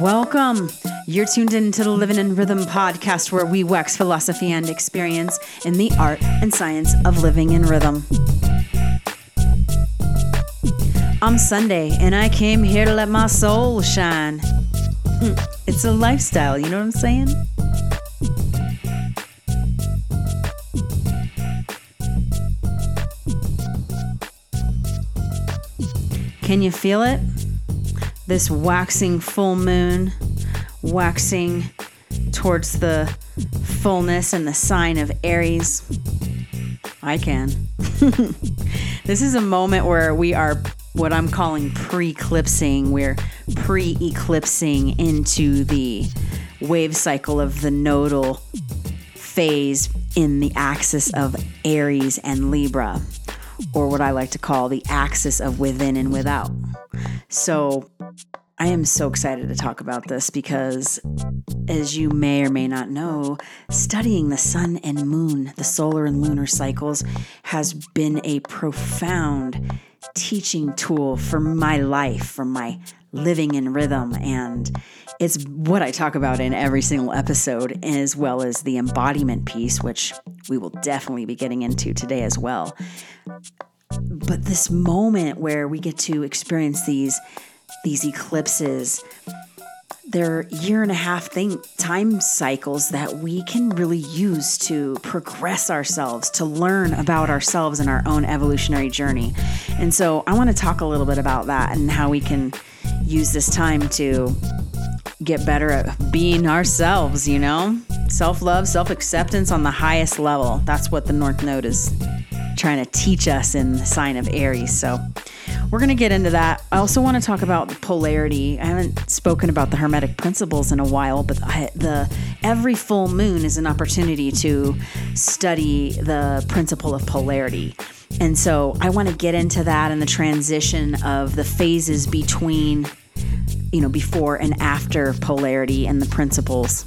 Welcome. You're tuned in to the Living in Rhythm podcast, where we wax philosophy and experience in the art and science of living in rhythm. I'm Sunday, and I came here to let my soul shine. Hmm, It's a lifestyle, you know what I'm saying? Can you feel it? This waxing full moon, waxing towards the fullness and the sign of Aries. I can. this is a moment where we are what I'm calling pre eclipsing. We're pre eclipsing into the wave cycle of the nodal phase in the axis of Aries and Libra, or what I like to call the axis of within and without. So, I am so excited to talk about this because, as you may or may not know, studying the sun and moon, the solar and lunar cycles, has been a profound teaching tool for my life, for my living in rhythm. And it's what I talk about in every single episode, as well as the embodiment piece, which we will definitely be getting into today as well. But this moment where we get to experience these these eclipses they're year and a half thing time cycles that we can really use to progress ourselves to learn about ourselves and our own evolutionary journey. And so i want to talk a little bit about that and how we can use this time to get better at being ourselves you know? Self-love self-acceptance on the highest level. That's what the north node is trying to teach us in the sign of aries. So we're going to get into that. I also want to talk about polarity. I haven't spoken about the hermetic principles in a while, but the every full moon is an opportunity to study the principle of polarity. And so I want to get into that and the transition of the phases between you know, before and after polarity and the principles.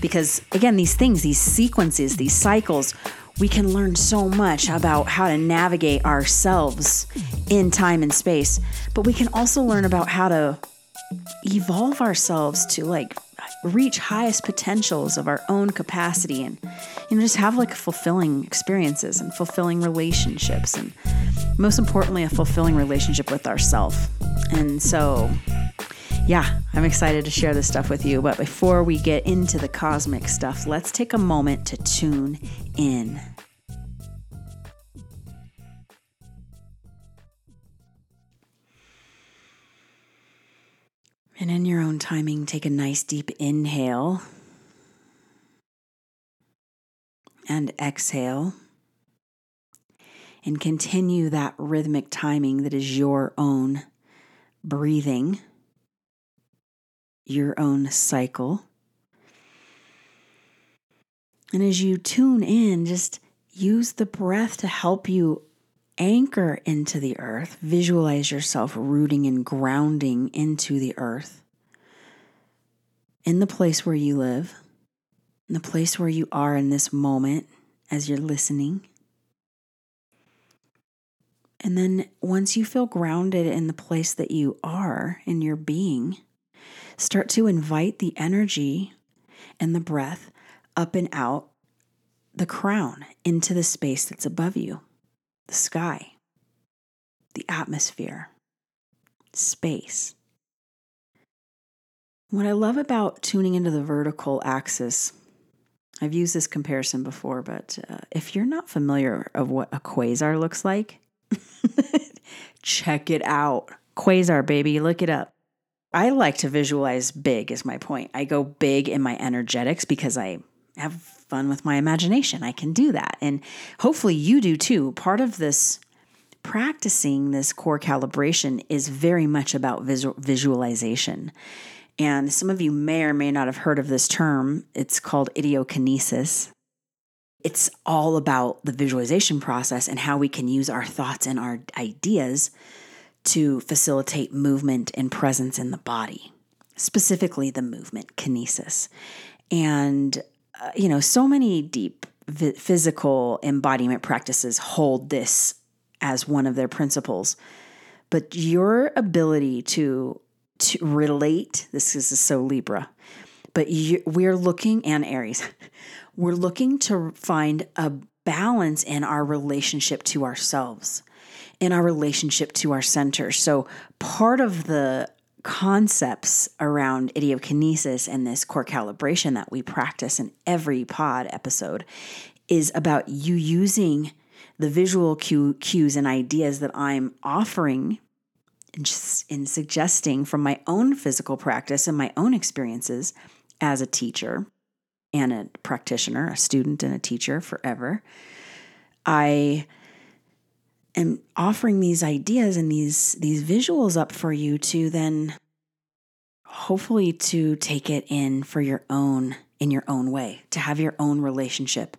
Because again, these things, these sequences, these cycles, we can learn so much about how to navigate ourselves in time and space, but we can also learn about how to evolve ourselves to like reach highest potentials of our own capacity and you know just have like fulfilling experiences and fulfilling relationships and most importantly a fulfilling relationship with ourself. And so yeah, I'm excited to share this stuff with you. But before we get into the cosmic stuff, let's take a moment to tune in. And in your own timing, take a nice deep inhale and exhale. And continue that rhythmic timing that is your own breathing your own cycle. And as you tune in, just use the breath to help you anchor into the earth. Visualize yourself rooting and grounding into the earth in the place where you live, in the place where you are in this moment as you're listening. And then once you feel grounded in the place that you are in your being, Start to invite the energy and the breath up and out the crown into the space that's above you the sky, the atmosphere, space. What I love about tuning into the vertical axis, I've used this comparison before, but uh, if you're not familiar of what a quasar looks like, check it out. Quasar, baby, look it up. I like to visualize big, is my point. I go big in my energetics because I have fun with my imagination. I can do that. And hopefully you do too. Part of this practicing this core calibration is very much about visual, visualization. And some of you may or may not have heard of this term. It's called ideokinesis. It's all about the visualization process and how we can use our thoughts and our ideas to facilitate movement and presence in the body, specifically the movement kinesis. And, uh, you know, so many deep v- physical embodiment practices hold this as one of their principles. but your ability to to relate this is so libra but you, we're looking and aries we're looking to find a balance in our relationship to ourselves in our relationship to our center so part of the concepts around ideokinesis and this core calibration that we practice in every pod episode is about you using the visual cue, cues and ideas that I'm offering and just in suggesting from my own physical practice and my own experiences as a teacher and a practitioner, a student and a teacher forever. I am offering these ideas and these these visuals up for you to then hopefully to take it in for your own in your own way, to have your own relationship,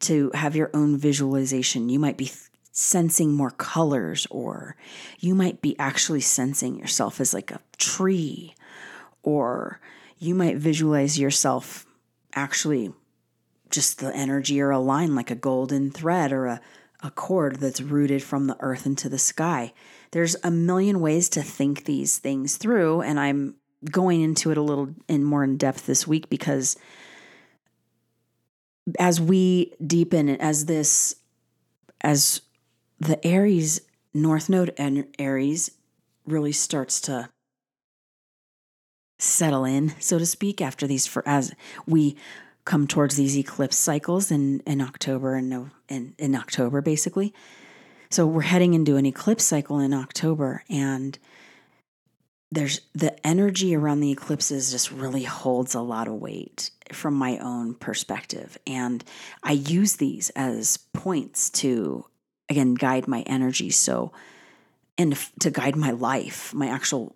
to have your own visualization. You might be sensing more colors, or you might be actually sensing yourself as like a tree, or you might visualize yourself actually just the energy or a line like a golden thread or a, a cord that's rooted from the earth into the sky. There's a million ways to think these things through, and I'm going into it a little in more in depth this week because as we deepen as this as the aries north node and aries really starts to settle in so to speak after these for as we come towards these eclipse cycles in in october and in, in october basically so we're heading into an eclipse cycle in october and there's the energy around the eclipses just really holds a lot of weight from my own perspective. And I use these as points to, again, guide my energy. So, and to guide my life, my actual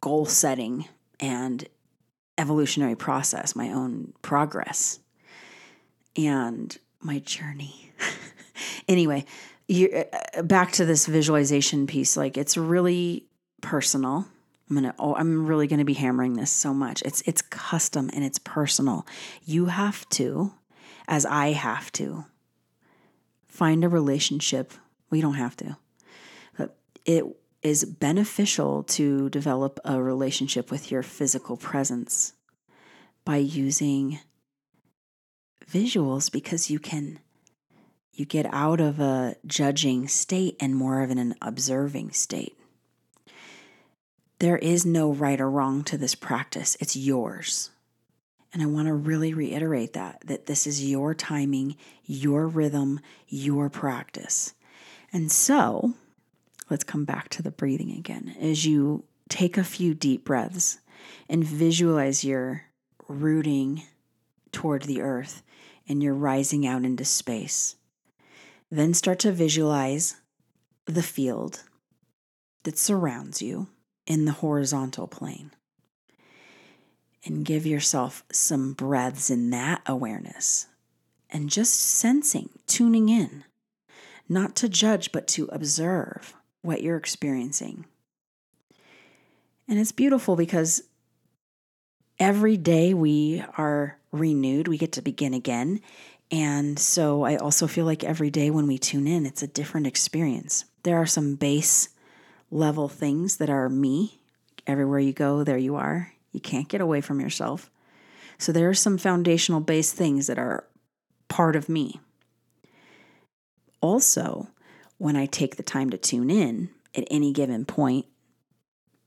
goal setting and evolutionary process, my own progress and my journey. anyway, you, uh, back to this visualization piece, like it's really personal I'm gonna oh I'm really gonna be hammering this so much. It's it's custom and it's personal. You have to, as I have to, find a relationship. We don't have to. But it is beneficial to develop a relationship with your physical presence by using visuals because you can you get out of a judging state and more of an observing state. There is no right or wrong to this practice, it's yours. And I want to really reiterate that that this is your timing, your rhythm, your practice. And so, let's come back to the breathing again. As you take a few deep breaths and visualize your rooting toward the earth and you're rising out into space. Then start to visualize the field that surrounds you in the horizontal plane. And give yourself some breaths in that awareness and just sensing, tuning in, not to judge, but to observe what you're experiencing. And it's beautiful because every day we are renewed, we get to begin again. And so I also feel like every day when we tune in, it's a different experience. There are some base level things that are me. Everywhere you go, there you are. You can't get away from yourself. So there are some foundational base things that are part of me. Also, when I take the time to tune in at any given point,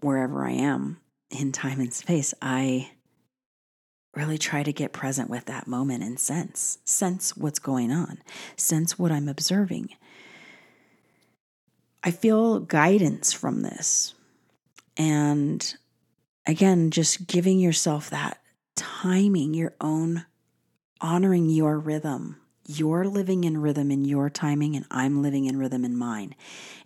wherever I am in time and space, I really try to get present with that moment and sense, sense what's going on, sense what I'm observing, I feel guidance from this. And again, just giving yourself that timing, your own honoring your rhythm. You're living in rhythm in your timing, and I'm living in rhythm in mine.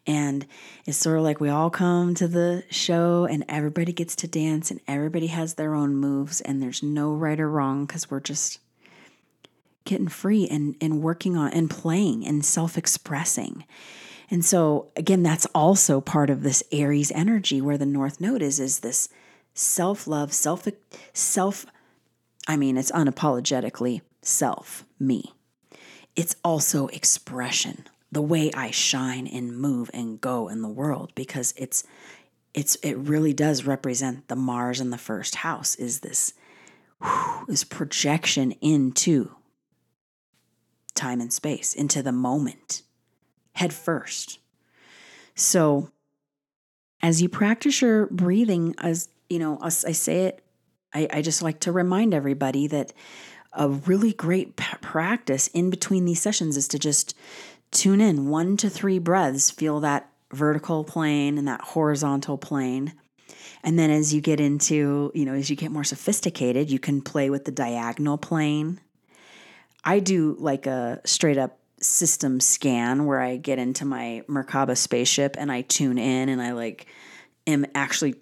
And it's sort of like we all come to the show and everybody gets to dance and everybody has their own moves, and there's no right or wrong because we're just getting free and, and working on and playing and self expressing. And so again, that's also part of this Aries energy where the North Node is, is this self-love, self, self, I mean, it's unapologetically self, me. It's also expression, the way I shine and move and go in the world because it's it's it really does represent the Mars in the first house is this whew, this projection into time and space, into the moment, head first. So as you practice your breathing, as you know, as I say it, I, I just like to remind everybody that a really great p- practice in between these sessions is to just tune in one to three breaths, feel that vertical plane and that horizontal plane. And then as you get into, you know, as you get more sophisticated, you can play with the diagonal plane. I do like a straight up system scan where I get into my Merkaba spaceship and I tune in and I like am actually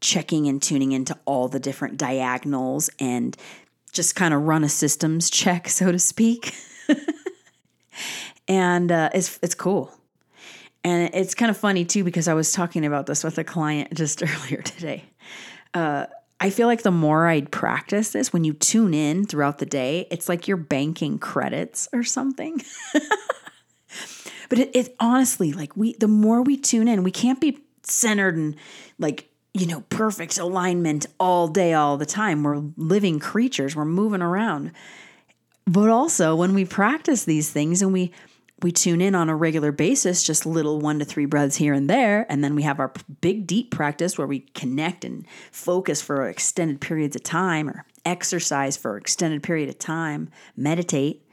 checking and tuning into all the different diagonals and just kind of run a systems check, so to speak. and uh, it's it's cool. And it's kind of funny too because I was talking about this with a client just earlier today. Uh, I feel like the more I practice this, when you tune in throughout the day, it's like you're banking credits or something. but it, it honestly, like we, the more we tune in, we can't be centered and like you know perfect alignment all day, all the time. We're living creatures. We're moving around. But also, when we practice these things and we we tune in on a regular basis, just little one to three breaths here and there. And then we have our big deep practice where we connect and focus for extended periods of time or exercise for extended period of time, meditate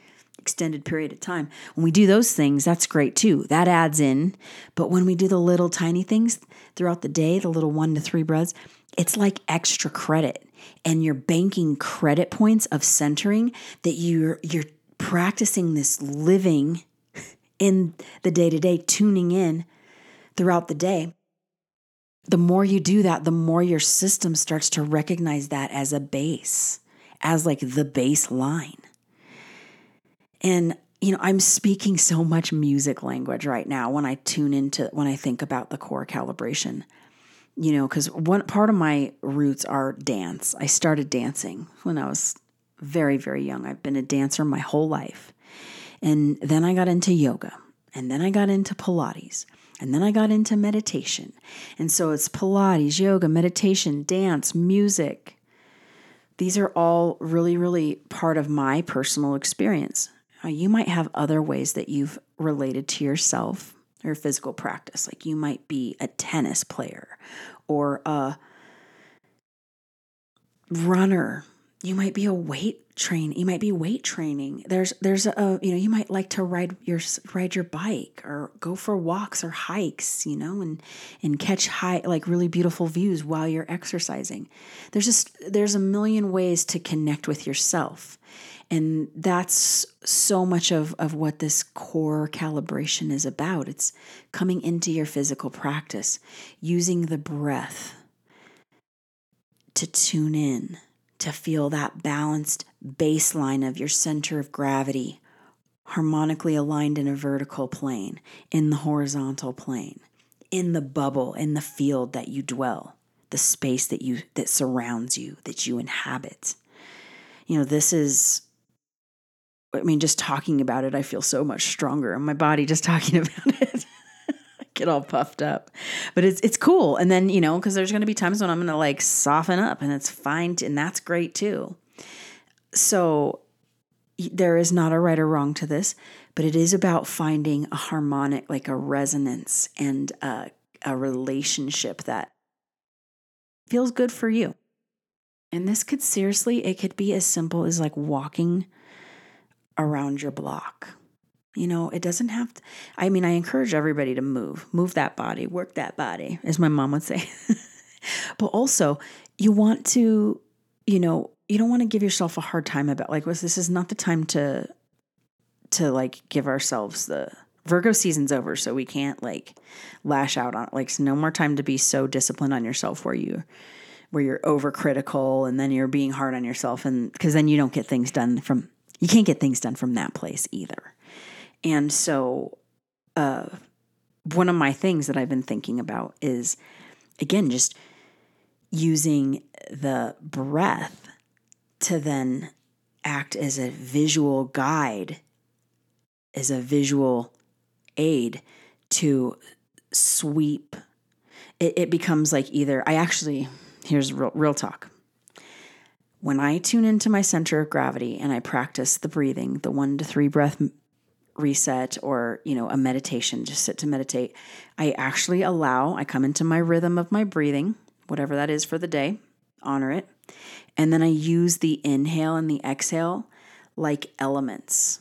extended period of time. When we do those things, that's great too. That adds in. But when we do the little tiny things throughout the day, the little one to three breaths, it's like extra credit. And you're banking credit points of centering that you're you're practicing this living in the day to day, tuning in throughout the day, the more you do that, the more your system starts to recognize that as a base, as like the baseline. And, you know, I'm speaking so much music language right now when I tune into, when I think about the core calibration, you know, because one part of my roots are dance. I started dancing when I was very, very young. I've been a dancer my whole life. And then I got into yoga, and then I got into Pilates, and then I got into meditation. And so it's Pilates, yoga, meditation, dance, music. These are all really, really part of my personal experience. Uh, you might have other ways that you've related to yourself or physical practice. Like you might be a tennis player or a runner. You might be a weight train you might be weight training. There's there's a you know you might like to ride your ride your bike or go for walks or hikes you know and and catch high like really beautiful views while you're exercising. There's just there's a million ways to connect with yourself. And that's so much of of what this core calibration is about. It's coming into your physical practice using the breath to tune in to feel that balanced baseline of your center of gravity harmonically aligned in a vertical plane, in the horizontal plane, in the bubble, in the field that you dwell, the space that you that surrounds you, that you inhabit. You know, this is I mean, just talking about it, I feel so much stronger in my body just talking about it get all puffed up. But it's it's cool. And then, you know, because there's gonna be times when I'm gonna like soften up and it's fine and that's great too. So there is not a right or wrong to this, but it is about finding a harmonic, like a resonance and a, a relationship that feels good for you. And this could seriously, it could be as simple as like walking around your block you know, it doesn't have to, I mean, I encourage everybody to move, move that body, work that body, as my mom would say. but also, you want to, you know, you don't want to give yourself a hard time about like, was this is not the time to, to like give ourselves the Virgo season's over, so we can't like lash out on like no more time to be so disciplined on yourself where you where you're overcritical and then you're being hard on yourself and because then you don't get things done from you can't get things done from that place either. And so, uh, one of my things that I've been thinking about is, again, just using the breath to then act as a visual guide, as a visual aid to sweep. It, it becomes like either, I actually, here's real, real talk. When I tune into my center of gravity and I practice the breathing, the one to three breath reset or you know a meditation just sit to meditate. I actually allow i come into my rhythm of my breathing whatever that is for the day honor it. And then i use the inhale and the exhale like elements.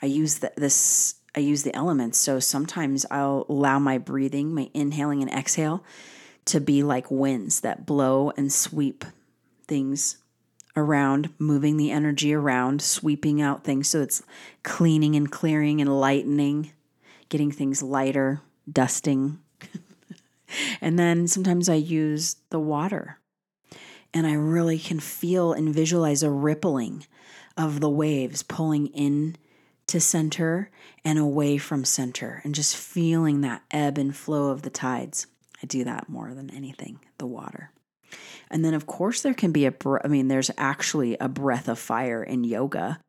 I use the, this i use the elements. So sometimes i'll allow my breathing my inhaling and exhale to be like winds that blow and sweep things around, moving the energy around, sweeping out things. So it's cleaning and clearing and lightening, getting things lighter, dusting. and then sometimes I use the water. And I really can feel and visualize a rippling of the waves pulling in to center and away from center, and just feeling that ebb and flow of the tides. I do that more than anything, the water. And then, of course, there can be a, I mean, there's actually a breath of fire in yoga.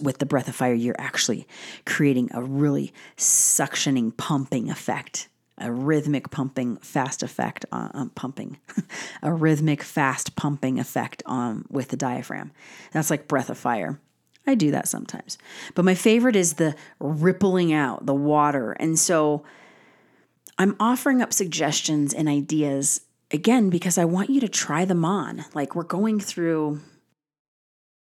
With the breath of fire, you're actually creating a really suctioning, pumping effect, a rhythmic pumping, fast effect on um, pumping, a rhythmic, fast pumping effect on with the diaphragm. That's like breath of fire. I do that sometimes. But my favorite is the rippling out, the water. And so I'm offering up suggestions and ideas again because I want you to try them on. Like we're going through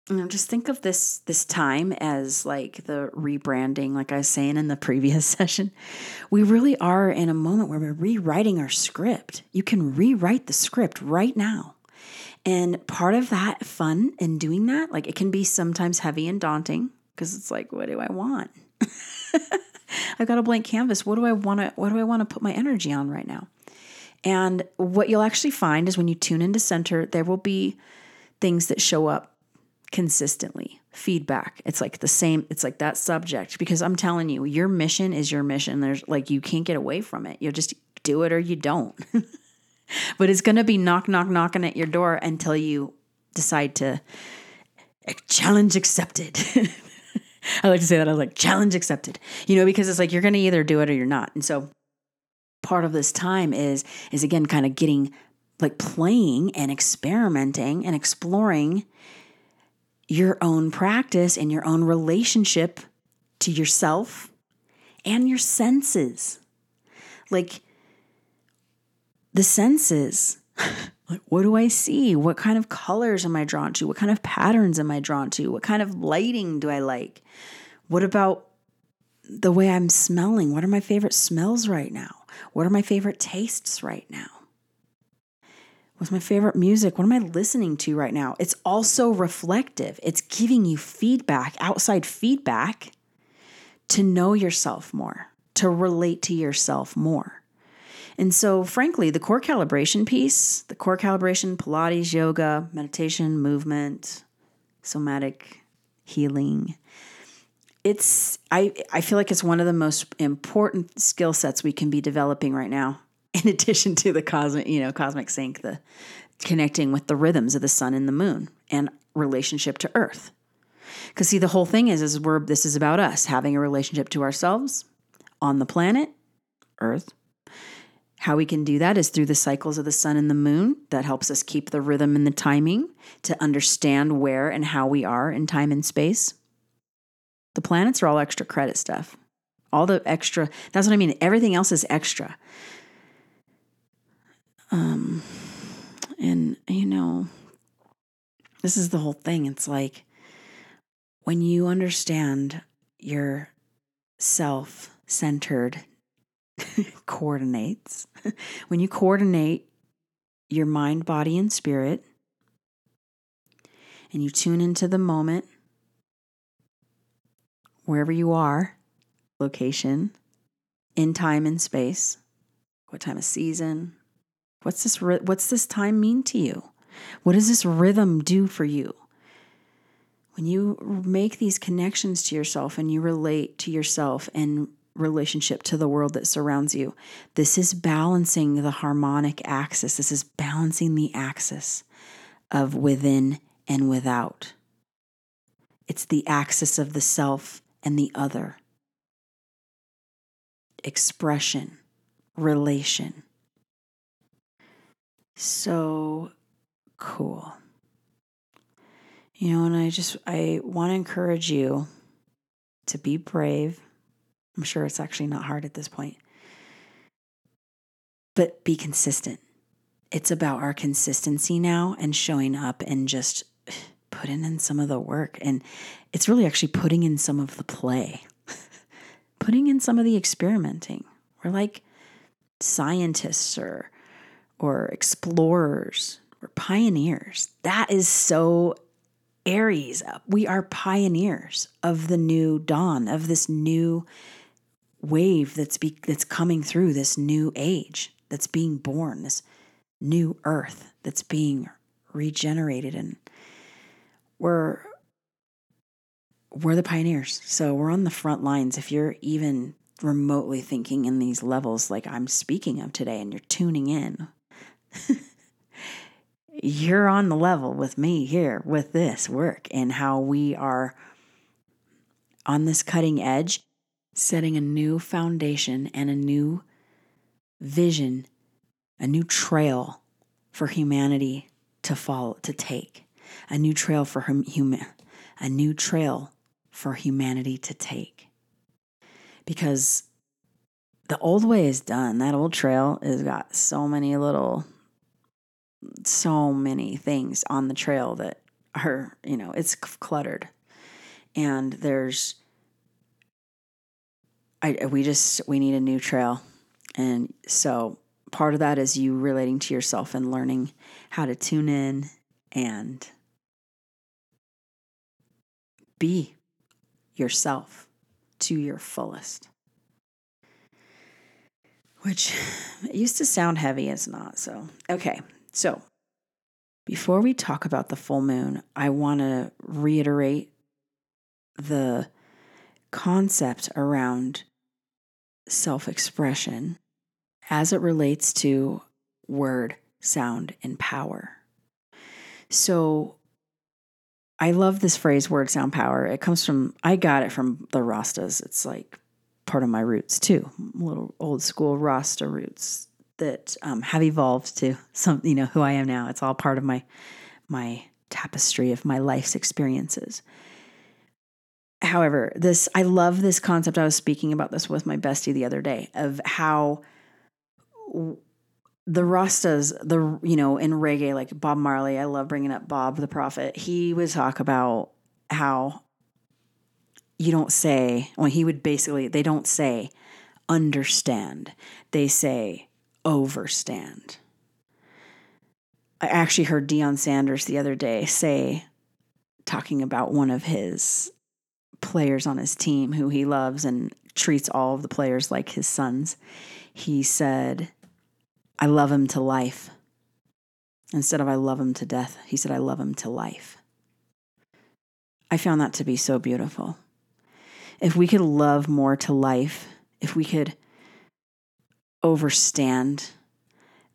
you know, just think of this this time as like the rebranding, like I was saying in the previous session. We really are in a moment where we're rewriting our script. You can rewrite the script right now. And part of that fun in doing that, like it can be sometimes heavy and daunting because it's like, what do I want? I've got a blank canvas. What do I want to what do I want to put my energy on right now? And what you'll actually find is when you tune into center, there will be things that show up consistently. Feedback. It's like the same it's like that subject. Because i'm telling you your mission is your mission. There's like you can't get away from it. You'll just do it or you don't. But it's going to be knock knock knocking at your door until you decide to eh, challenge accepted. I like to say that i was like challenge accepted. You know because it's like you're going to either do it or you're not. And so part of this time is is again kind of getting like playing and experimenting and exploring your own practice and your own relationship to yourself and your senses. Like the senses. like what do I see? What kind of colors am I drawn to? What kind of patterns am I drawn to? What kind of lighting do I like? What about the way I'm smelling? What are my favorite smells right now? What are my favorite tastes right now? What's my favorite music? What am I listening to right now? It's also reflective. It's giving you feedback, outside feedback to know yourself more, to relate to yourself more. And so, frankly, the core calibration piece, the core calibration, Pilates, yoga, meditation, movement, somatic healing, it's I I feel like it's one of the most important skill sets we can be developing right now. In addition to the cosmic, you know, cosmic sync, the connecting with the rhythms of the sun and the moon and relationship to earth. Cuz see the whole thing is is we're this is about us having a relationship to ourselves on the planet earth. How we can do that is through the cycles of the sun and the moon that helps us keep the rhythm and the timing to understand where and how we are in time and space the planets are all extra credit stuff. All the extra, that's what I mean. Everything else is extra. Um, and, you know, this is the whole thing. It's like when you understand your self centered coordinates, when you coordinate your mind, body, and spirit, and you tune into the moment wherever you are, location, in time and space, what time of season, what's this what's this time mean to you? What does this rhythm do for you? When you make these connections to yourself and you relate to yourself and relationship to the world that surrounds you, this is balancing the harmonic axis. This is balancing the axis of within and without. It's the axis of the self and the other. expression, relation. So cool. You know, and I just I want to encourage you to be brave. I'm sure it's actually not hard at this point. But be consistent. It's about our consistency now and showing up and just putting in some of the work. And it's really actually putting in some of the play, putting in some of the experimenting. We're like scientists or or explorers or pioneers. That is so Aries. up. We are pioneers of the new dawn, of this new wave that's be, that's coming through this new age that's being born, this new earth that's being regenerated and we're we're the pioneers. So we're on the front lines. If you're even remotely thinking in these levels like I'm speaking of today and you're tuning in, you're on the level with me here with this work and how we are on this cutting edge, setting a new foundation and a new vision, a new trail for humanity to follow, to take, a new trail for hum, human, a new trail for humanity to take. Because the old way is done. That old trail has got so many little so many things on the trail that are, you know, it's cluttered. And there's I we just we need a new trail. And so part of that is you relating to yourself and learning how to tune in and be yourself to your fullest. Which used to sound heavy, it's not. So, okay. So, before we talk about the full moon, I want to reiterate the concept around self expression as it relates to word, sound, and power. So, I love this phrase, word, sound, power. It comes from, I got it from the Rastas. It's like part of my roots too, little old school Rasta roots that um, have evolved to some, you know, who I am now. It's all part of my my tapestry of my life's experiences. However, this I love this concept. I was speaking about this with my bestie the other day of how the Rastas, the you know, in reggae, like Bob Marley. I love bringing up Bob the Prophet. He would talk about how you don't say. Well, he would basically they don't say understand. They say overstand. I actually heard Deion Sanders the other day say, talking about one of his players on his team who he loves and treats all of the players like his sons. He said, I love him to life. Instead of I love him to death, he said, I love him to life. I found that to be so beautiful. If we could love more to life, if we could overstand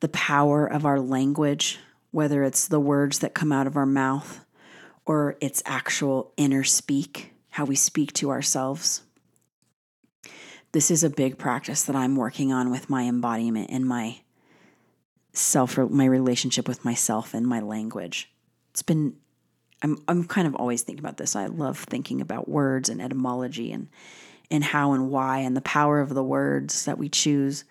the power of our language, whether it's the words that come out of our mouth or its actual inner speak, how we speak to ourselves. This is a big practice that I'm working on with my embodiment and my self my relationship with myself and my language. It's been I'm I'm kind of always thinking about this. I love thinking about words and etymology and and how and why and the power of the words that we choose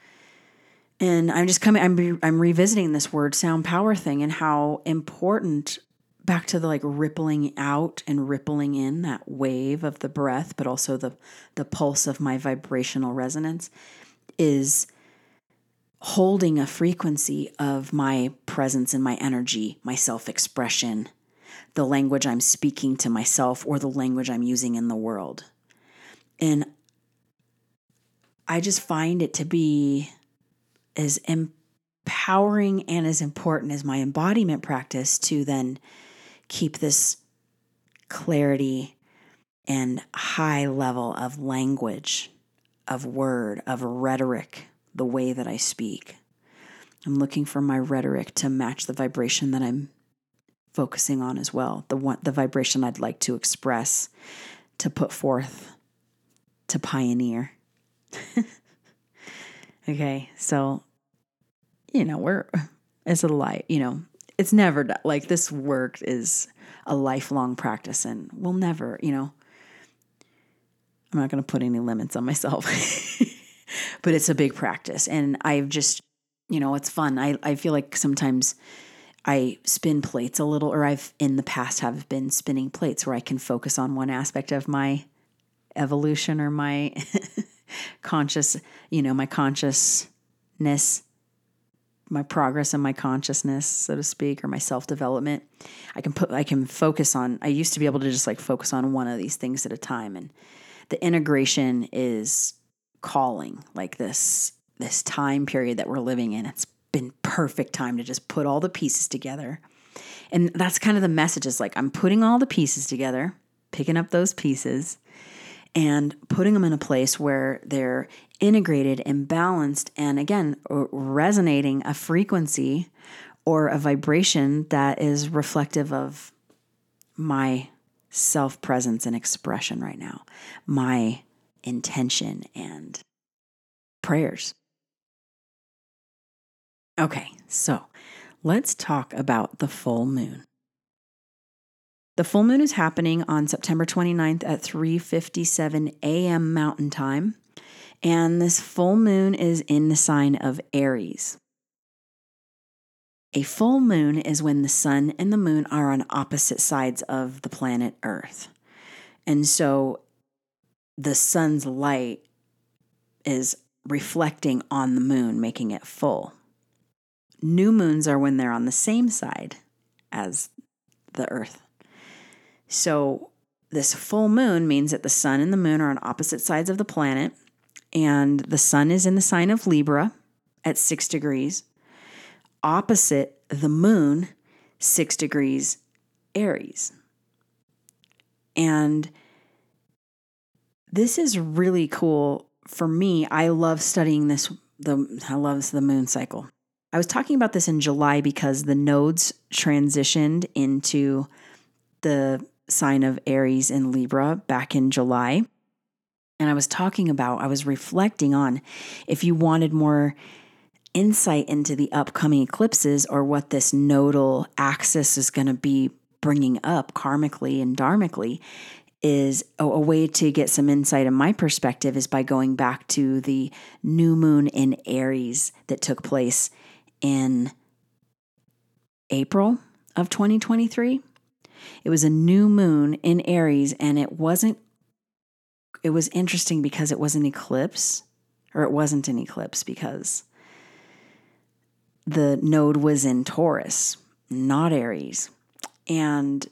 and I'm just coming I'm re, I'm revisiting this word sound power thing and how important back to the like rippling out and rippling in that wave of the breath but also the the pulse of my vibrational resonance is holding a frequency of my presence and my energy, my self-expression, the language I'm speaking to myself or the language I'm using in the world. And I just find it to be as empowering and as important as my embodiment practice to then keep this clarity and high level of language, of word, of rhetoric, the way that I speak. I'm looking for my rhetoric to match the vibration that I'm focusing on as well, the one, the vibration I'd like to express, to put forth, to pioneer. Okay. So, you know, we're, it's a light, you know, it's never like this work is a lifelong practice and we'll never, you know, I'm not going to put any limits on myself, but it's a big practice. And I've just, you know, it's fun. I, I feel like sometimes I spin plates a little, or I've in the past have been spinning plates where I can focus on one aspect of my evolution or my conscious, you know, my consciousness, my progress in my consciousness, so to speak, or my self development. I can put, I can focus on, I used to be able to just like focus on one of these things at a time. And the integration is calling like this, this time period that we're living in. It's been perfect time to just put all the pieces together. And that's kind of the message is like, I'm putting all the pieces together, picking up those pieces and putting them in a place where they're integrated and balanced and again resonating a frequency or a vibration that is reflective of my self presence and expression right now, my intention and prayers. Okay, so let's talk about the full moon. The full moon is happening on September 29th at 3:57 a.m. Mountain Time, and this full moon is in the sign of Aries. A full moon is when the sun and the moon are on opposite sides of the planet Earth. And so the sun's light is reflecting on the moon, making it full. New moons are when they're on the same side as the Earth. So, this full moon means that the sun and the moon are on opposite sides of the planet, and the sun is in the sign of Libra at six degrees, opposite the moon, six degrees Aries. And this is really cool for me. I love studying this. The I love the moon cycle. I was talking about this in July because the nodes transitioned into the sign of Aries in Libra back in July. And I was talking about, I was reflecting on if you wanted more insight into the upcoming eclipses or what this nodal axis is going to be bringing up karmically and dharmically is a, a, way to get some insight in my perspective is by going back to the new moon in Aries that took place in April of 2023. It was a new moon in Aries, and it wasn't, it was interesting because it was an eclipse, or it wasn't an eclipse because the node was in Taurus, not Aries. And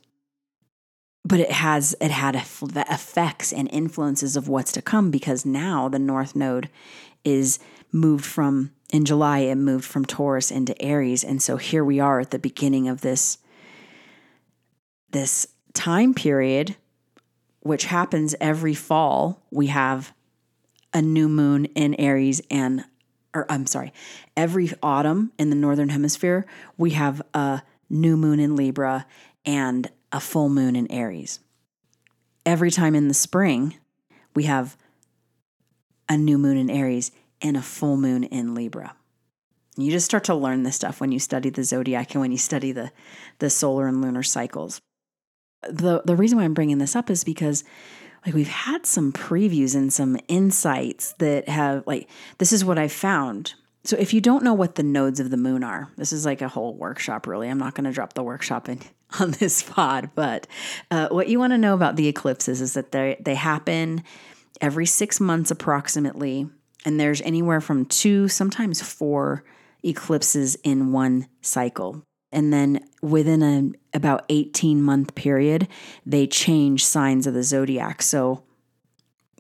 but it has it had effects and influences of what's to come because now the north node is moved from in July it moved from Taurus into Aries. And so here we are at the beginning of this this time period, which happens every fall, we have a new moon in Aries and or I'm sorry, every autumn in the northern hemisphere, we have a new moon in Libra and a full moon in Aries. Every time in the spring, we have a new moon in Aries and a full moon in Libra. You just start to learn this stuff when you study the zodiac and when you study the the solar and lunar cycles the the reason why I'm bringing this up is because like we've had some previews and some insights that have like this is what I found. So if you don't know what the nodes of the moon are, this is like a whole workshop. Really, I'm not going to drop the workshop in on this pod, but uh, what you want to know about the eclipses is that they they happen every six months approximately, and there's anywhere from two, sometimes four eclipses in one cycle. And then within a about 18 month period they change signs of the zodiac. So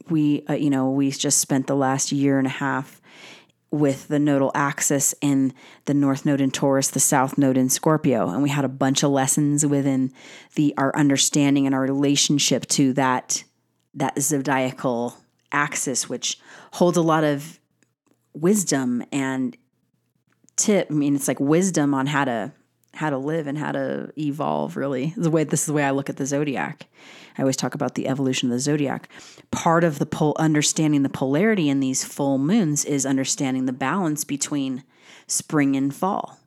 we uh, you know we just spent the last year and a half with the nodal axis in the north node in Taurus, the south node in Scorpio, and we had a bunch of lessons within the our understanding and our relationship to that that zodiacal axis, which holds a lot of wisdom and tip. I mean, it's like wisdom on how to how to live and how to evolve really the way this is the way i look at the zodiac. I always talk about the evolution of the zodiac. Part of the pol- understanding the polarity in these full moons is understanding the balance between spring and fall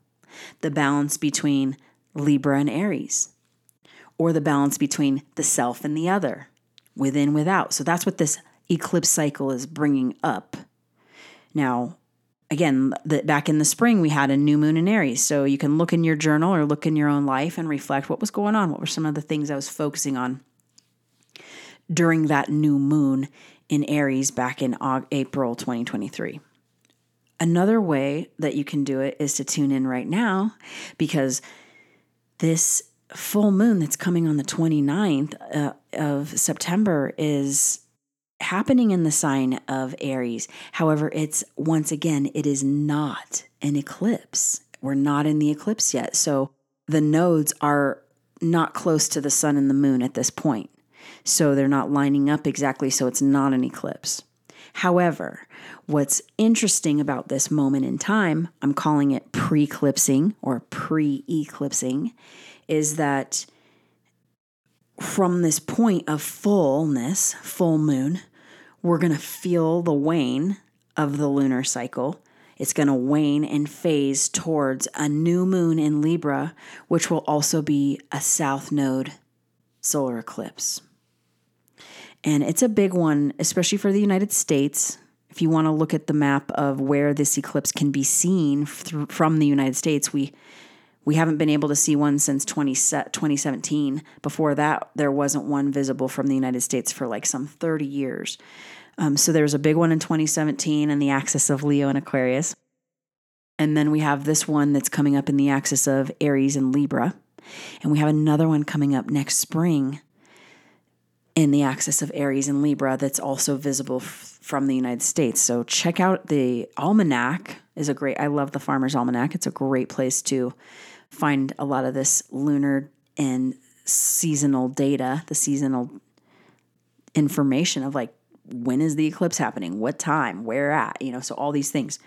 the balance between libra and aries or the balance between the self and the other within without. So that's what this eclipse cycle is bringing up. Now again, the, back in the spring, we had a new moon in Aries. So you can look in your journal or look in your own life and reflect what was going on. What were some of the things I was focusing on during that new moon in Aries back in April 2023? Another way that you can do it is to tune in right now because this full moon that's coming on the 29th uh, of September is happening in the sign of Aries. However, it's once again, it is not an eclipse. We're not in the eclipse yet. So the nodes are not close to the sun and the moon at this point. So they're not lining up exactly. So it's not an eclipse. However, what's interesting about this moment in time, I'm calling it pre eclipsing or pre eclipsing, is that from this point of fullness, full moon, we're going to feel the wane of the lunar cycle. It's going to wane and phase towards a new moon in Libra, which will also be a south node solar eclipse. And it's a big one, especially for the United States. If you want to look at the map of where this eclipse can be seen from the United States, we we haven't been able to see one since 20, 2017. Before that, there wasn't one visible from the United States for like some 30 years. Um, so there was a big one in 2017 in the axis of Leo and Aquarius. And then we have this one that's coming up in the axis of Aries and Libra. And we have another one coming up next spring in the axis of Aries and Libra that's also visible f- from the United States. So check out the almanac is a great I love the Farmer's Almanac. It's a great place to find a lot of this lunar and seasonal data, the seasonal information of like when is the eclipse happening, what time, where at, you know, so all these things.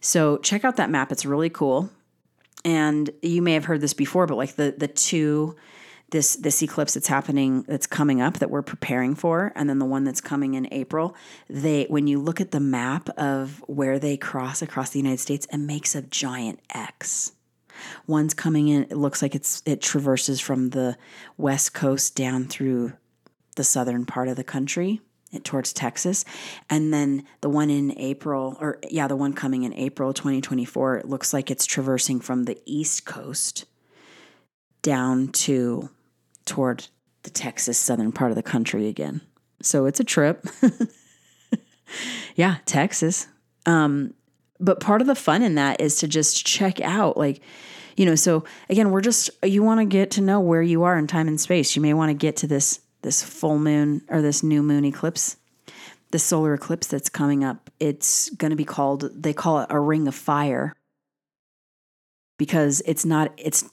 So check out that map. It's really cool. And you may have heard this before, but like the the two this this eclipse that's happening that's coming up that we're preparing for and then the one that's coming in April they when you look at the map of where they cross across the United States it makes a giant X One's coming in, it looks like it's it traverses from the west coast down through the southern part of the country It towards Texas. And then the one in April, or yeah, the one coming in April 2024, it looks like it's traversing from the east coast down to toward the Texas southern part of the country again. So it's a trip. yeah, Texas. Um, but part of the fun in that is to just check out like you know so again we're just you want to get to know where you are in time and space. You may want to get to this this full moon or this new moon eclipse the solar eclipse that's coming up. It's going to be called they call it a ring of fire because it's not it's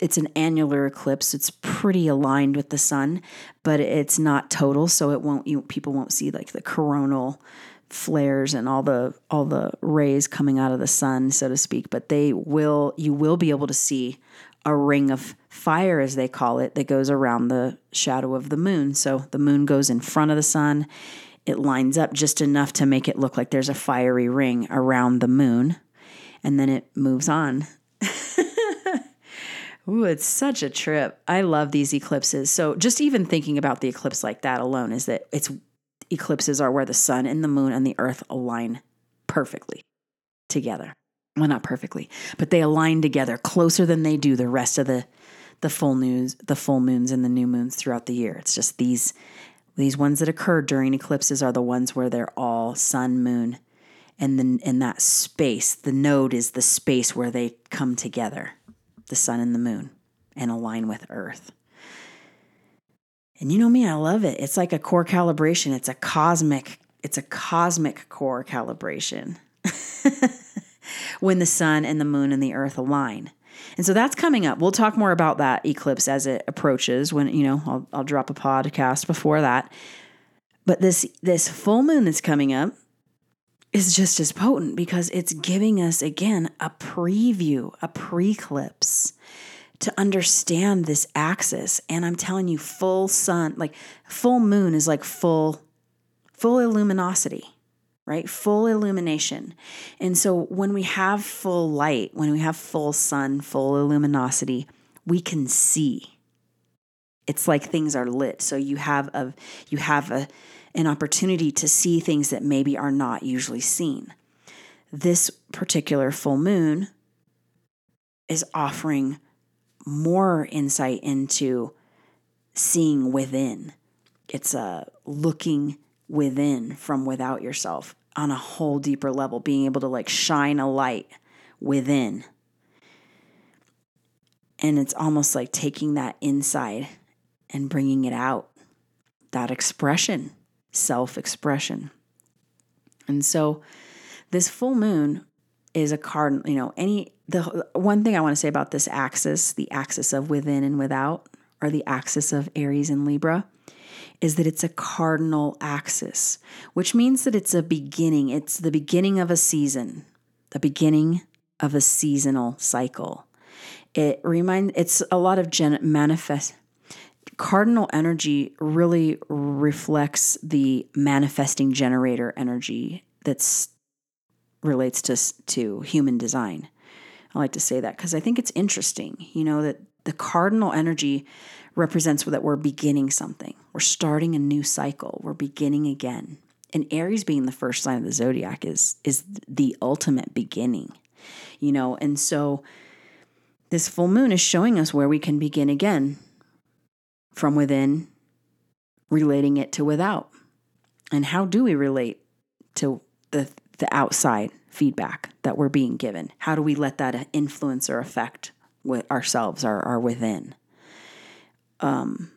it's an annular eclipse. It's pretty aligned with the sun but it's not total so it won't you people won't see like the coronal flares and all the all the rays coming out of the sun so to speak. But they will you will be able to see a ring of fire as they call it that goes around the shadow of the moon. So the moon goes in front of the sun. It lines up just enough to make it look like there's a fiery ring around the moon and then it moves on Ooh, it's such a trip. I love these eclipses. So just even thinking about the eclipse like that alone is that it's eclipses are where the sun and the moon and the earth align perfectly together. Well, not perfectly, but they align together closer than they do the rest of the the full news, the full moons and the new moons throughout the year. It's just these these ones that occur during eclipses are the ones where they're all sun, moon, and then in that space, the node is the space where they come together, the sun and the moon, and align with Earth. And you know me, I love it. It's like a core calibration. It's a cosmic, it's a cosmic core calibration. when the sun and the moon and the earth align. And so that's coming up. We'll talk more about that eclipse as it approaches when, you know, I'll, I'll drop a podcast before that. But this this full moon that's coming up is just as potent because it's giving us again a preview, a preclips to understand this axis. And I'm telling you, full sun, like full moon is like full, full illuminosity, right? Full illumination. And so when we have full light, when we have full sun, full illuminosity, we can see. It's like things are lit. So you have a you have a an opportunity to see things that maybe are not usually seen. This particular full moon is offering more insight into seeing within. It's a looking within from without yourself on a whole deeper level, being able to like shine a light within. And it's almost like taking that inside and bringing it out, that expression self expression. And so this full moon is a card, you know, any the one thing I want to say about this axis, the axis of within and without, or the axis of Aries and Libra, is that it's a cardinal axis, which means that it's a beginning. It's the beginning of a season, the beginning of a seasonal cycle. It remind it's a lot of gen, manifest cardinal energy really reflects the manifesting generator energy that's relates to to human design. I like to say that because I think it's interesting, you know, that the cardinal energy represents that we're beginning something. We're starting a new cycle. We're beginning again. And Aries being the first sign of the zodiac is is the ultimate beginning. You know, and so this full moon is showing us where we can begin again from within, relating it to without. And how do we relate to the, the outside feedback that we're being given? How do we let that influence or affect with ourselves, our, our within? Um,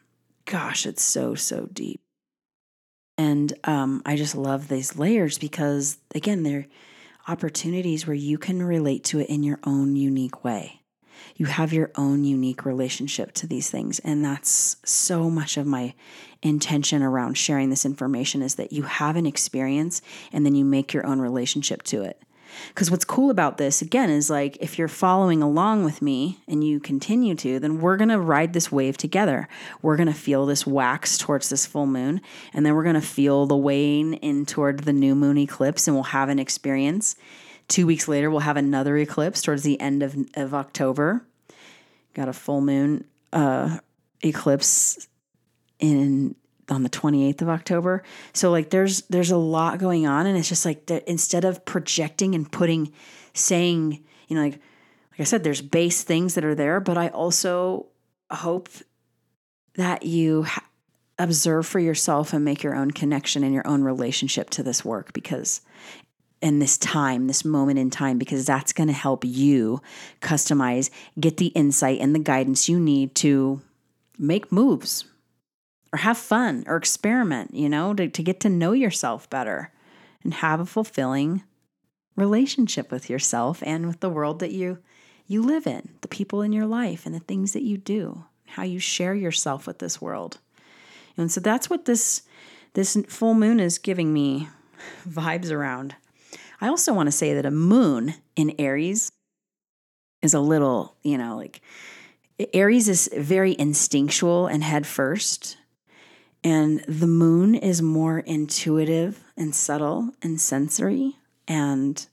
gosh, it's so, so deep. And um, I just love these layers because, again, they're opportunities where you can relate to it in your own unique way you have your own unique relationship to these things. And that's so much of my intention around sharing this information is that you have an experience and then you make your own relationship to it. Because what's cool about this, again, is like if you're following along with me and you continue to, then we're going to ride this wave together. We're going to feel this wax towards this full moon, and then we're going to feel the wane in toward the new moon eclipse, and we'll have an experience. Two weeks later, we'll have another eclipse towards the end of, of October. Got a full moon uh, eclipse in on the 28th of October. So like there's there's a lot going on and it's just like instead of projecting and putting saying, you know like like I said there's base things that are there, but I also hope that you ha- observe for yourself and make your own connection and your own relationship to this work because in this time, this moment in time, because that's going to help you customize, get the insight and the guidance you need to make moves or have fun or experiment, you know, to, to get to know yourself better and have a fulfilling relationship with yourself and with the world that you you live in, the people in your life and the things that you do, how you share yourself with this world. And so that's what this this full moon is giving me vibes around. I also want to say that a moon in Aries is a little, you know, like Aries is very instinctual and head first. And the moon is more intuitive and subtle and sensory and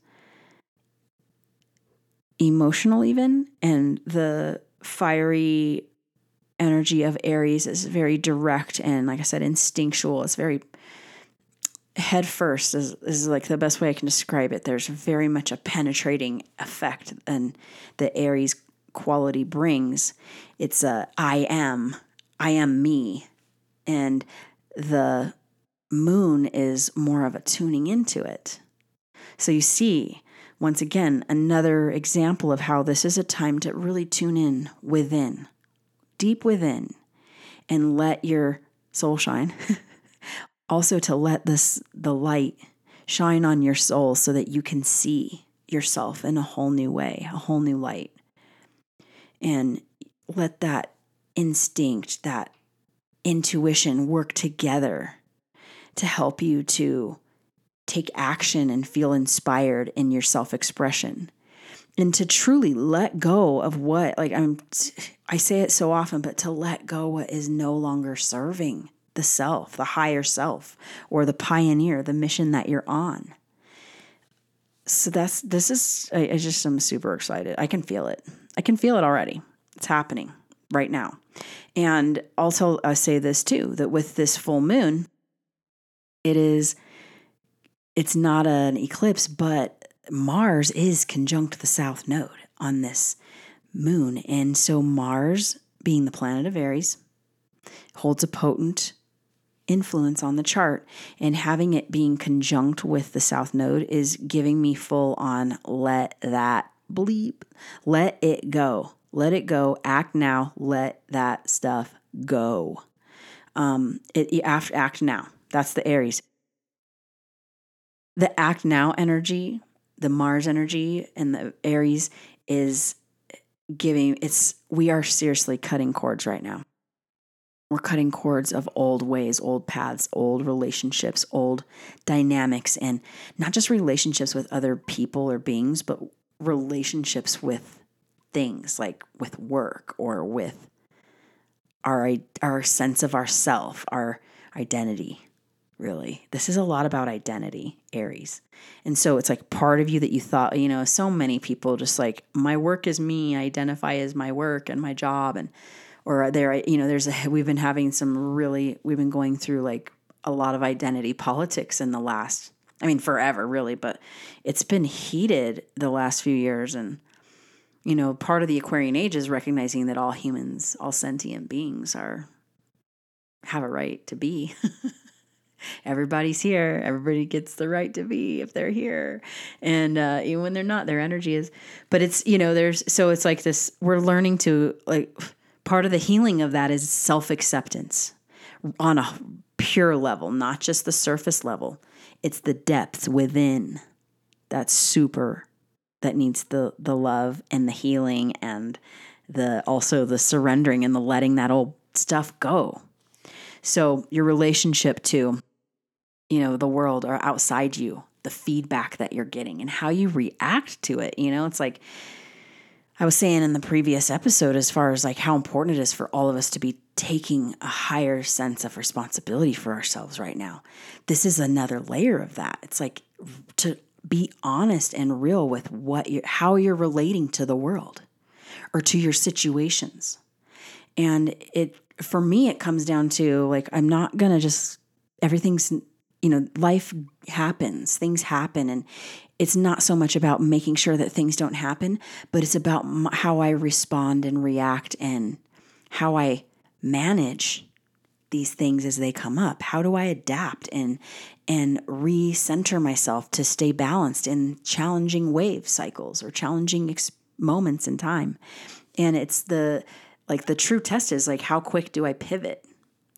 emotional, even. And the fiery energy of Aries is very direct and, like I said, instinctual. It's very head first is, is like the best way I can describe it. There's very much a penetrating effect and the Aries quality brings. It's a I am, I am me. And the moon is more of a tuning into it. So you see, once again, another example of how this is a time to really tune in within, deep within, and let your soul shine. also to let this the light shine on your soul so that you can see yourself in a whole new way, a whole new light. And let that instinct, that intuition work together to help you to take action and feel inspired in your self expression and to truly let go of what like i'm i say it so often but to let go what is no longer serving the self the higher self or the pioneer the mission that you're on. So that's this is I, I just am super excited. I can feel it. I can feel it already. It's happening right now. And also i say this too that with this full moon it is it's not an eclipse but Mars is conjunct the south node on this moon. And so Mars, being the planet of Aries, holds a potent influence on the chart. And having it being conjunct with the south node is giving me full on let that bleep, let it go. Let it go. Act now. Let that stuff go. Um, it, it act now. That's the Aries. The act now energy the Mars energy and the Aries is giving it's we are seriously cutting cords right now. We're cutting cords of old ways, old paths, old relationships, old dynamics, and not just relationships with other people or beings, but relationships with things like with work or with our our sense of ourself, our identity really. This is a lot about identity, Aries. And so it's like part of you that you thought, you know, so many people just like, my work is me, I identify as my work and my job. And, or there, you know, there's a, we've been having some really, we've been going through like a lot of identity politics in the last, I mean, forever really, but it's been heated the last few years. And, you know, part of the Aquarian age is recognizing that all humans, all sentient beings are, have a right to be. everybody's here. Everybody gets the right to be if they're here. And uh, even when they're not, their energy is. But it's, you know, there's, so it's like this, we're learning to, like, part of the healing of that is self acceptance on a pure level, not just the surface level. It's the depth within that's super, that needs the, the love and the healing and the also the surrendering and the letting that old stuff go. So your relationship to you know, the world or outside you, the feedback that you're getting and how you react to it. You know, it's like I was saying in the previous episode, as far as like how important it is for all of us to be taking a higher sense of responsibility for ourselves right now. This is another layer of that. It's like to be honest and real with what you how you're relating to the world or to your situations. And it for me it comes down to like I'm not going to just everything's you know, life happens, things happen, and it's not so much about making sure that things don't happen, but it's about how I respond and react and how I manage these things as they come up. How do I adapt and and recenter myself to stay balanced in challenging wave cycles or challenging ex- moments in time? And it's the like the true test is like how quick do I pivot?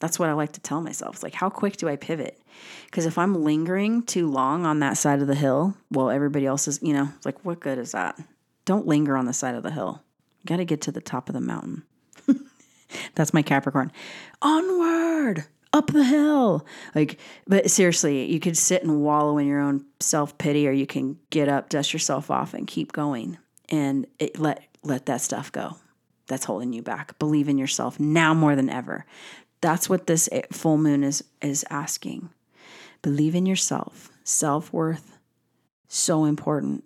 That's what I like to tell myself. It's like how quick do I pivot? Because if I'm lingering too long on that side of the hill, well, everybody else is, you know, like, what good is that? Don't linger on the side of the hill. You got to get to the top of the mountain. That's my Capricorn. Onward, up the hill. Like, but seriously, you could sit and wallow in your own self pity, or you can get up, dust yourself off, and keep going, and it, let let that stuff go. That's holding you back. Believe in yourself now more than ever. That's what this eh, full moon is is asking. Believe in yourself. Self-worth so important.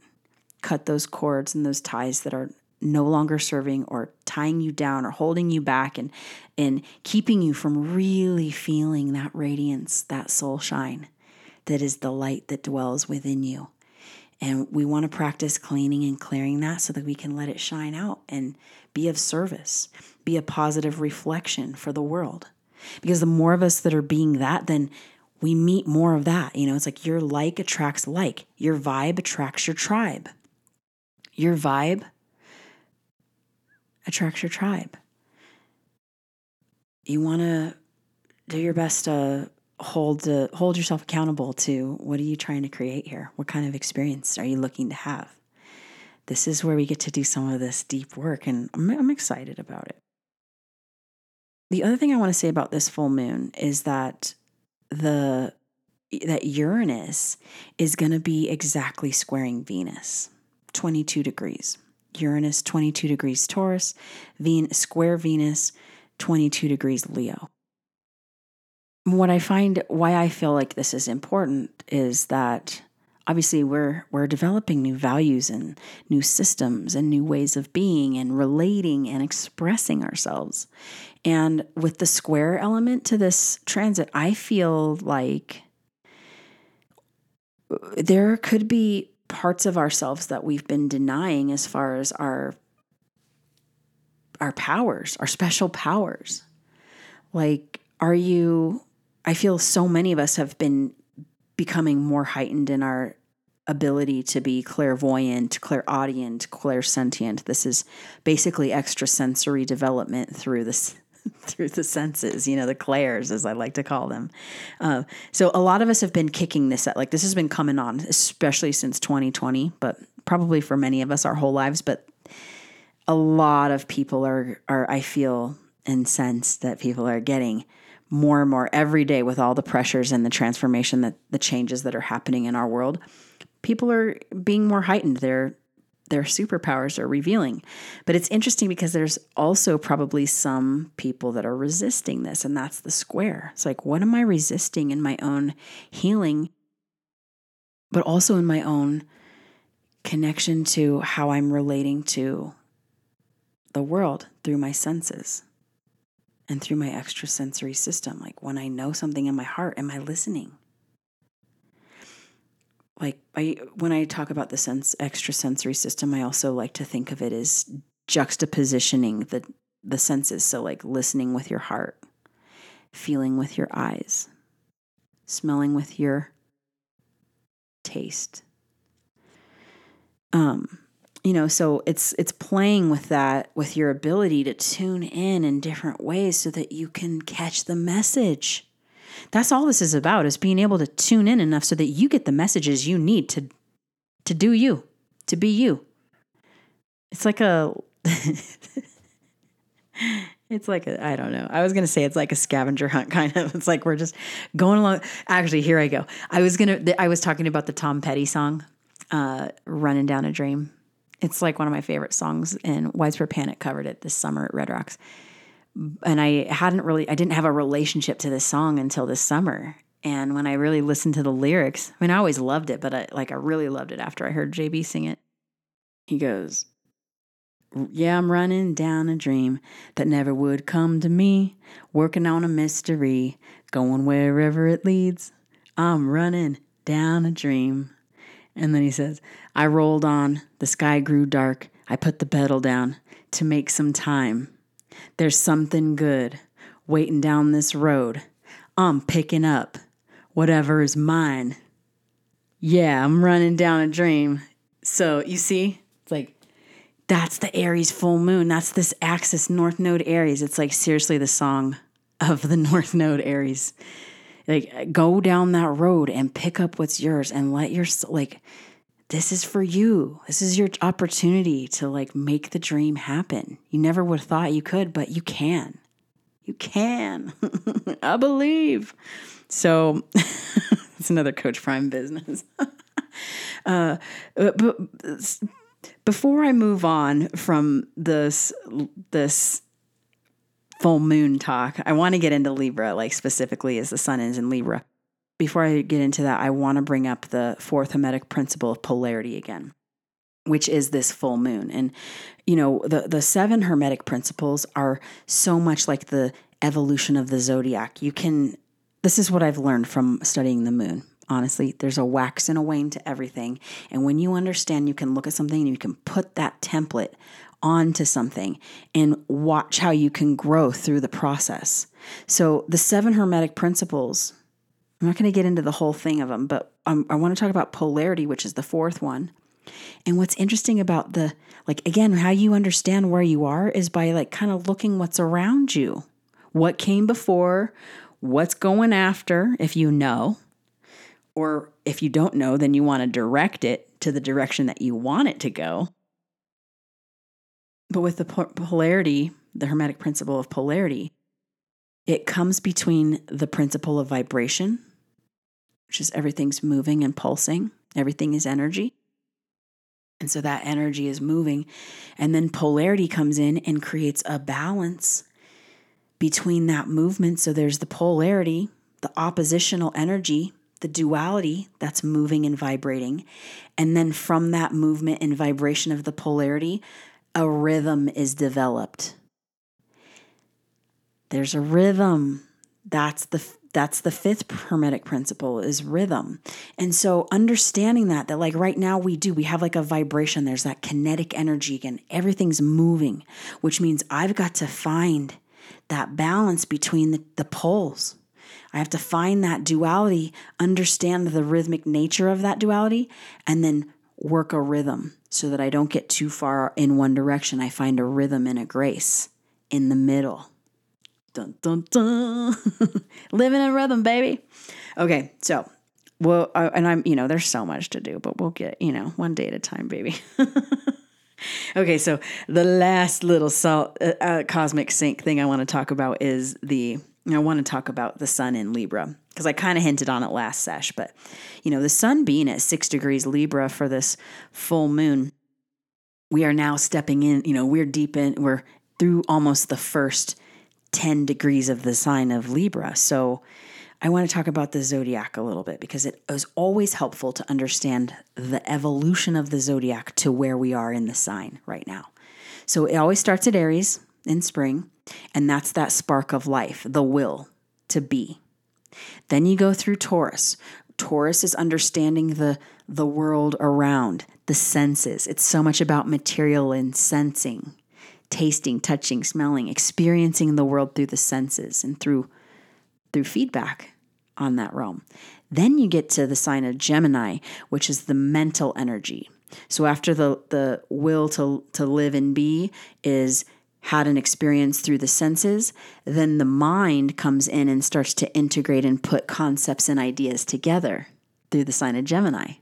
Cut those cords and those ties that are no longer serving or tying you down or holding you back and and keeping you from really feeling that radiance, that soul shine that is the light that dwells within you. And we want to practice cleaning and clearing that so that we can let it shine out and be of service, be a positive reflection for the world. Because the more of us that are being that, then we meet more of that. You know, it's like your like attracts like, your vibe attracts your tribe. Your vibe attracts your tribe. You want to do your best to hold to hold yourself accountable to what are you trying to create here? What kind of experience are you looking to have? This is where we get to do some of this deep work, and I'm, I'm excited about it. The other thing I want to say about this full moon is that the that Uranus is going to be exactly squaring Venus, 22 degrees. Uranus 22 degrees Taurus, Ven- square Venus 22 degrees Leo. What I find why I feel like this is important is that obviously we're we're developing new values and new systems and new ways of being and relating and expressing ourselves. And with the square element to this transit, I feel like there could be parts of ourselves that we've been denying as far as our our powers, our special powers. Like are you I feel so many of us have been becoming more heightened in our ability to be clairvoyant, clairaudient, clairsentient. This is basically extrasensory development through this through the senses, you know, the clairs, as I like to call them. Uh, so a lot of us have been kicking this at like this has been coming on, especially since 2020, but probably for many of us our whole lives. But a lot of people are are I feel and sense that people are getting more and more every day with all the pressures and the transformation that the changes that are happening in our world. People are being more heightened. They're their superpowers are revealing. But it's interesting because there's also probably some people that are resisting this, and that's the square. It's like, what am I resisting in my own healing, but also in my own connection to how I'm relating to the world through my senses and through my extrasensory system? Like when I know something in my heart, am I listening? Like I when I talk about the sense extrasensory system, I also like to think of it as juxtapositioning the the senses. So like listening with your heart, feeling with your eyes, smelling with your taste. Um, you know, so it's it's playing with that with your ability to tune in in different ways so that you can catch the message. That's all this is about is being able to tune in enough so that you get the messages you need to to do you, to be you. It's like a it's like a I don't know. I was going to say it's like a scavenger hunt kind of. It's like we're just going along. Actually, here I go. I was going to I was talking about the Tom Petty song uh Running Down a Dream. It's like one of my favorite songs and Widespread Panic covered it this summer at Red Rocks and I hadn't really I didn't have a relationship to this song until this summer. And when I really listened to the lyrics, I mean I always loved it, but I, like I really loved it after I heard JB sing it. He goes, "Yeah, I'm running down a dream that never would come to me, working on a mystery, going wherever it leads. I'm running down a dream." And then he says, I rolled on, the sky grew dark. I put the pedal down to make some time. There's something good waiting down this road. I'm picking up whatever is mine. Yeah, I'm running down a dream. So you see, it's like that's the Aries full moon. That's this axis North Node Aries. It's like seriously the song of the North Node Aries. Like go down that road and pick up what's yours and let your like this is for you. This is your opportunity to like make the dream happen. You never would have thought you could, but you can. You can. I believe. So it's another Coach Prime business. uh, but before I move on from this this full moon talk, I want to get into Libra, like specifically as the sun is in Libra before I get into that, I want to bring up the fourth Hermetic principle of polarity again, which is this full moon. And, you know, the, the seven Hermetic principles are so much like the evolution of the zodiac. You can, this is what I've learned from studying the moon. Honestly, there's a wax and a wane to everything. And when you understand, you can look at something and you can put that template onto something and watch how you can grow through the process. So, the seven Hermetic principles I'm not going to get into the whole thing of them, but um, I want to talk about polarity, which is the fourth one. And what's interesting about the, like, again, how you understand where you are is by like kind of looking what's around you. What came before, what's going after, if you know. Or if you don't know, then you want to direct it to the direction that you want it to go. But with the polarity, the Hermetic principle of polarity, it comes between the principle of vibration which is everything's moving and pulsing, everything is energy. And so that energy is moving. And then polarity comes in and creates a balance between that movement. So there's the polarity, the oppositional energy, the duality that's moving and vibrating. And then from that movement and vibration of the polarity, a rhythm is developed. There's a rhythm. That's the that's the fifth hermetic principle is rhythm. And so understanding that that like right now we do we have like a vibration there's that kinetic energy again everything's moving which means I've got to find that balance between the, the poles. I have to find that duality, understand the rhythmic nature of that duality, and then work a rhythm so that I don't get too far in one direction. I find a rhythm and a grace in the middle. Dun, dun, dun. Living in rhythm, baby. Okay, so, well, uh, and I'm, you know, there's so much to do, but we'll get, you know, one day at a time, baby. okay, so the last little salt, uh, uh, cosmic sync thing I want to talk about is the, I want to talk about the sun in Libra because I kind of hinted on it last sesh, but you know, the sun being at six degrees Libra for this full moon, we are now stepping in, you know, we're deep in, we're through almost the first 10 degrees of the sign of Libra. So I want to talk about the zodiac a little bit because it is always helpful to understand the evolution of the zodiac to where we are in the sign right now. So it always starts at Aries in spring, and that's that spark of life, the will to be. Then you go through Taurus. Taurus is understanding the the world around, the senses. It's so much about material and sensing tasting, touching, smelling, experiencing the world through the senses and through through feedback on that realm. Then you get to the sign of Gemini, which is the mental energy. So after the the will to to live and be is had an experience through the senses, then the mind comes in and starts to integrate and put concepts and ideas together through the sign of Gemini.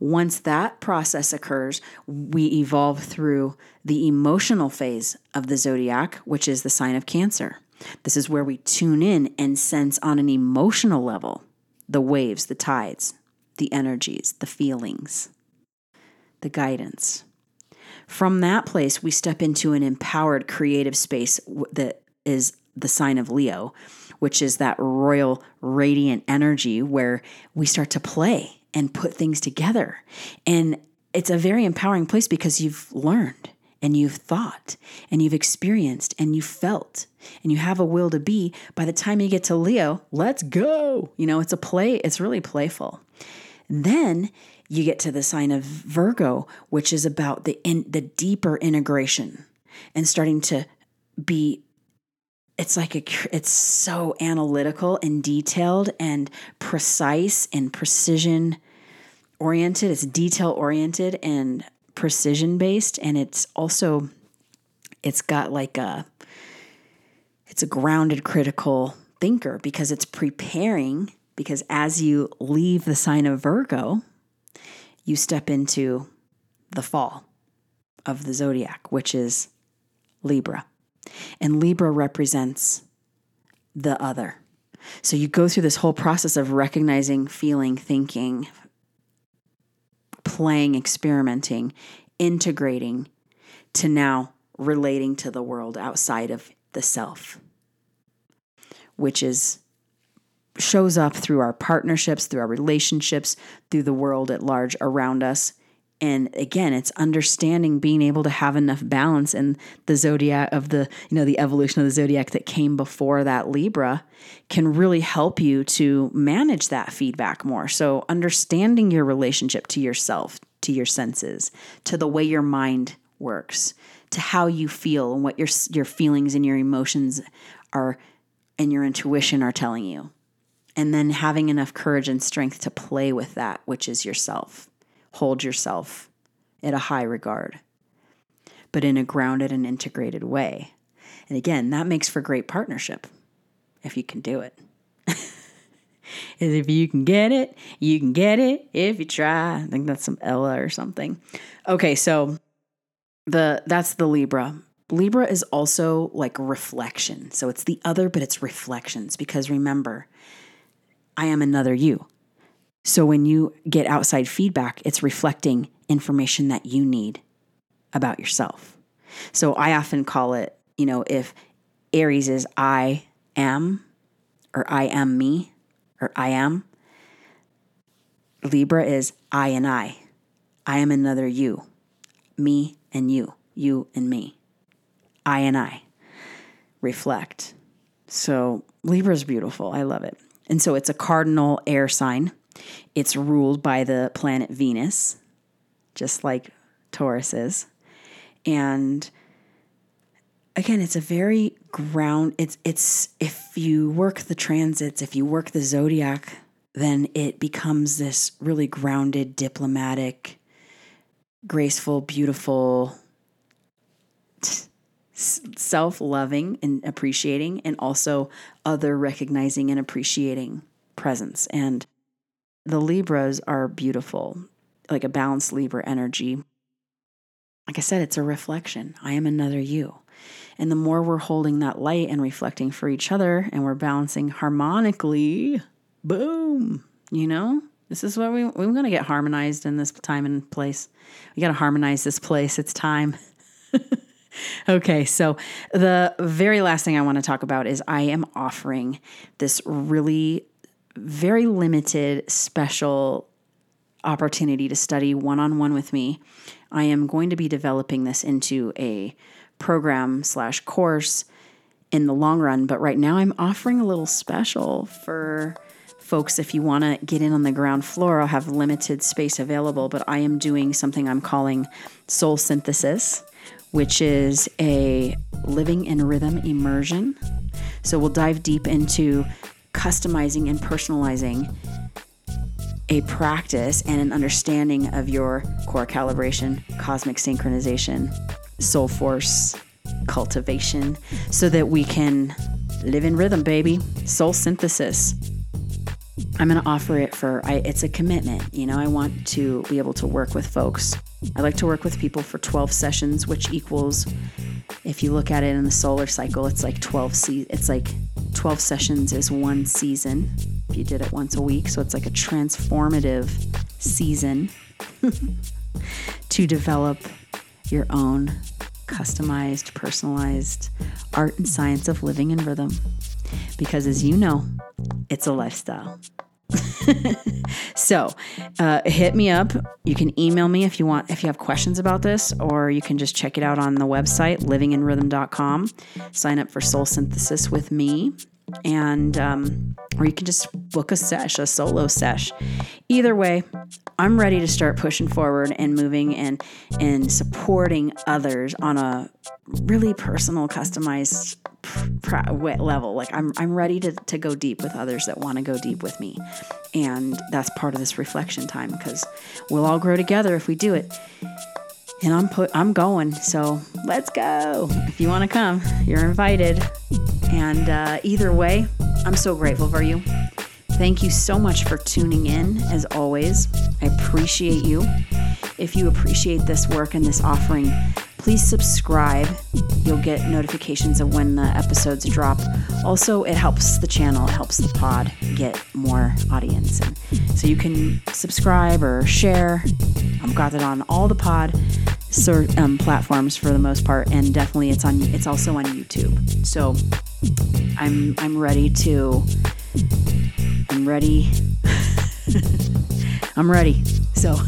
Once that process occurs, we evolve through the emotional phase of the zodiac, which is the sign of Cancer. This is where we tune in and sense on an emotional level the waves, the tides, the energies, the feelings, the guidance. From that place, we step into an empowered creative space that is the sign of Leo, which is that royal, radiant energy where we start to play and put things together. And it's a very empowering place because you've learned and you've thought and you've experienced and you've felt and you have a will to be. By the time you get to Leo, let's go. You know, it's a play, it's really playful. Then you get to the sign of Virgo, which is about the in, the deeper integration and starting to be it's like a it's so analytical and detailed and precise and precision oriented it's detail oriented and precision based and it's also it's got like a it's a grounded critical thinker because it's preparing because as you leave the sign of Virgo you step into the fall of the zodiac which is Libra and Libra represents the other. So you go through this whole process of recognizing, feeling, thinking, playing, experimenting, integrating to now relating to the world outside of the self, which is shows up through our partnerships, through our relationships, through the world at large around us, and again it's understanding being able to have enough balance in the zodiac of the you know the evolution of the zodiac that came before that libra can really help you to manage that feedback more. So understanding your relationship to yourself to your senses to the way your mind works to how you feel and what your your feelings and your emotions are and your intuition are telling you. And then having enough courage and strength to play with that which is yourself hold yourself at a high regard, but in a grounded and integrated way. And again, that makes for great partnership if you can do it. Is if you can get it, you can get it if you try. I think that's some Ella or something. Okay, so the that's the Libra. Libra is also like reflection. So it's the other, but it's reflections because remember, I am another you. So when you get outside feedback, it's reflecting information that you need about yourself. So I often call it, you know, if Aries is I am, or I am me, or I am, Libra is I and I. I am another you, me and you, you and me. I and I reflect. So Libra is beautiful. I love it. And so it's a cardinal air sign. It's ruled by the planet Venus, just like Taurus is. And again, it's a very ground it's it's if you work the transits, if you work the zodiac, then it becomes this really grounded, diplomatic, graceful, beautiful, self loving and appreciating, and also other recognizing and appreciating presence. And the Libras are beautiful, like a balanced Libra energy. Like I said, it's a reflection. I am another you. And the more we're holding that light and reflecting for each other and we're balancing harmonically, boom, you know, this is what we, we're going to get harmonized in this time and place. We got to harmonize this place. It's time. okay, so the very last thing I want to talk about is I am offering this really very limited special opportunity to study one on one with me. I am going to be developing this into a program slash course in the long run, but right now I'm offering a little special for folks if you want to get in on the ground floor. I'll have limited space available, but I am doing something I'm calling soul synthesis, which is a living in rhythm immersion. So we'll dive deep into customizing and personalizing a practice and an understanding of your core calibration, cosmic synchronization, soul force cultivation, so that we can live in rhythm, baby. Soul synthesis. I'm going to offer it for, I, it's a commitment. You know, I want to be able to work with folks. I like to work with people for 12 sessions, which equals, if you look at it in the solar cycle, it's like 12 se- it's like 12 sessions is one season if you did it once a week. So it's like a transformative season to develop your own customized, personalized art and science of living in rhythm. Because as you know, it's a lifestyle. so uh, hit me up. You can email me if you want if you have questions about this or you can just check it out on the website livinginrhythm.com sign up for soul synthesis with me and um, or you can just book a sesh a solo sesh either way i'm ready to start pushing forward and moving and and supporting others on a really personal customized level. Like I'm, I'm ready to, to go deep with others that want to go deep with me. And that's part of this reflection time because we'll all grow together if we do it. And I'm put, I'm going. So let's go. If you want to come, you're invited. And uh, either way, I'm so grateful for you. Thank you so much for tuning in, as always. I appreciate you. If you appreciate this work and this offering, please subscribe. You'll get notifications of when the episodes drop. Also, it helps the channel, it helps the pod get more audience. And so you can subscribe or share. I've got it on all the pod um, platforms for the most part, and definitely it's on. It's also on YouTube. So I'm I'm ready to. I'm ready. I'm ready. So.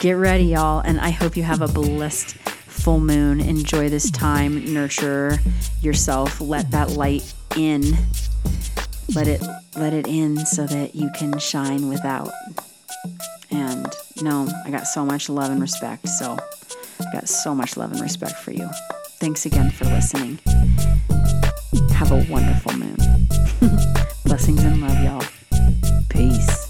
Get ready, y'all, and I hope you have a blessed full moon. Enjoy this time, nurture yourself, let that light in. Let it let it in so that you can shine without. And no, I got so much love and respect. So I got so much love and respect for you. Thanks again for listening. Have a wonderful moon. Blessings and love, y'all. Peace.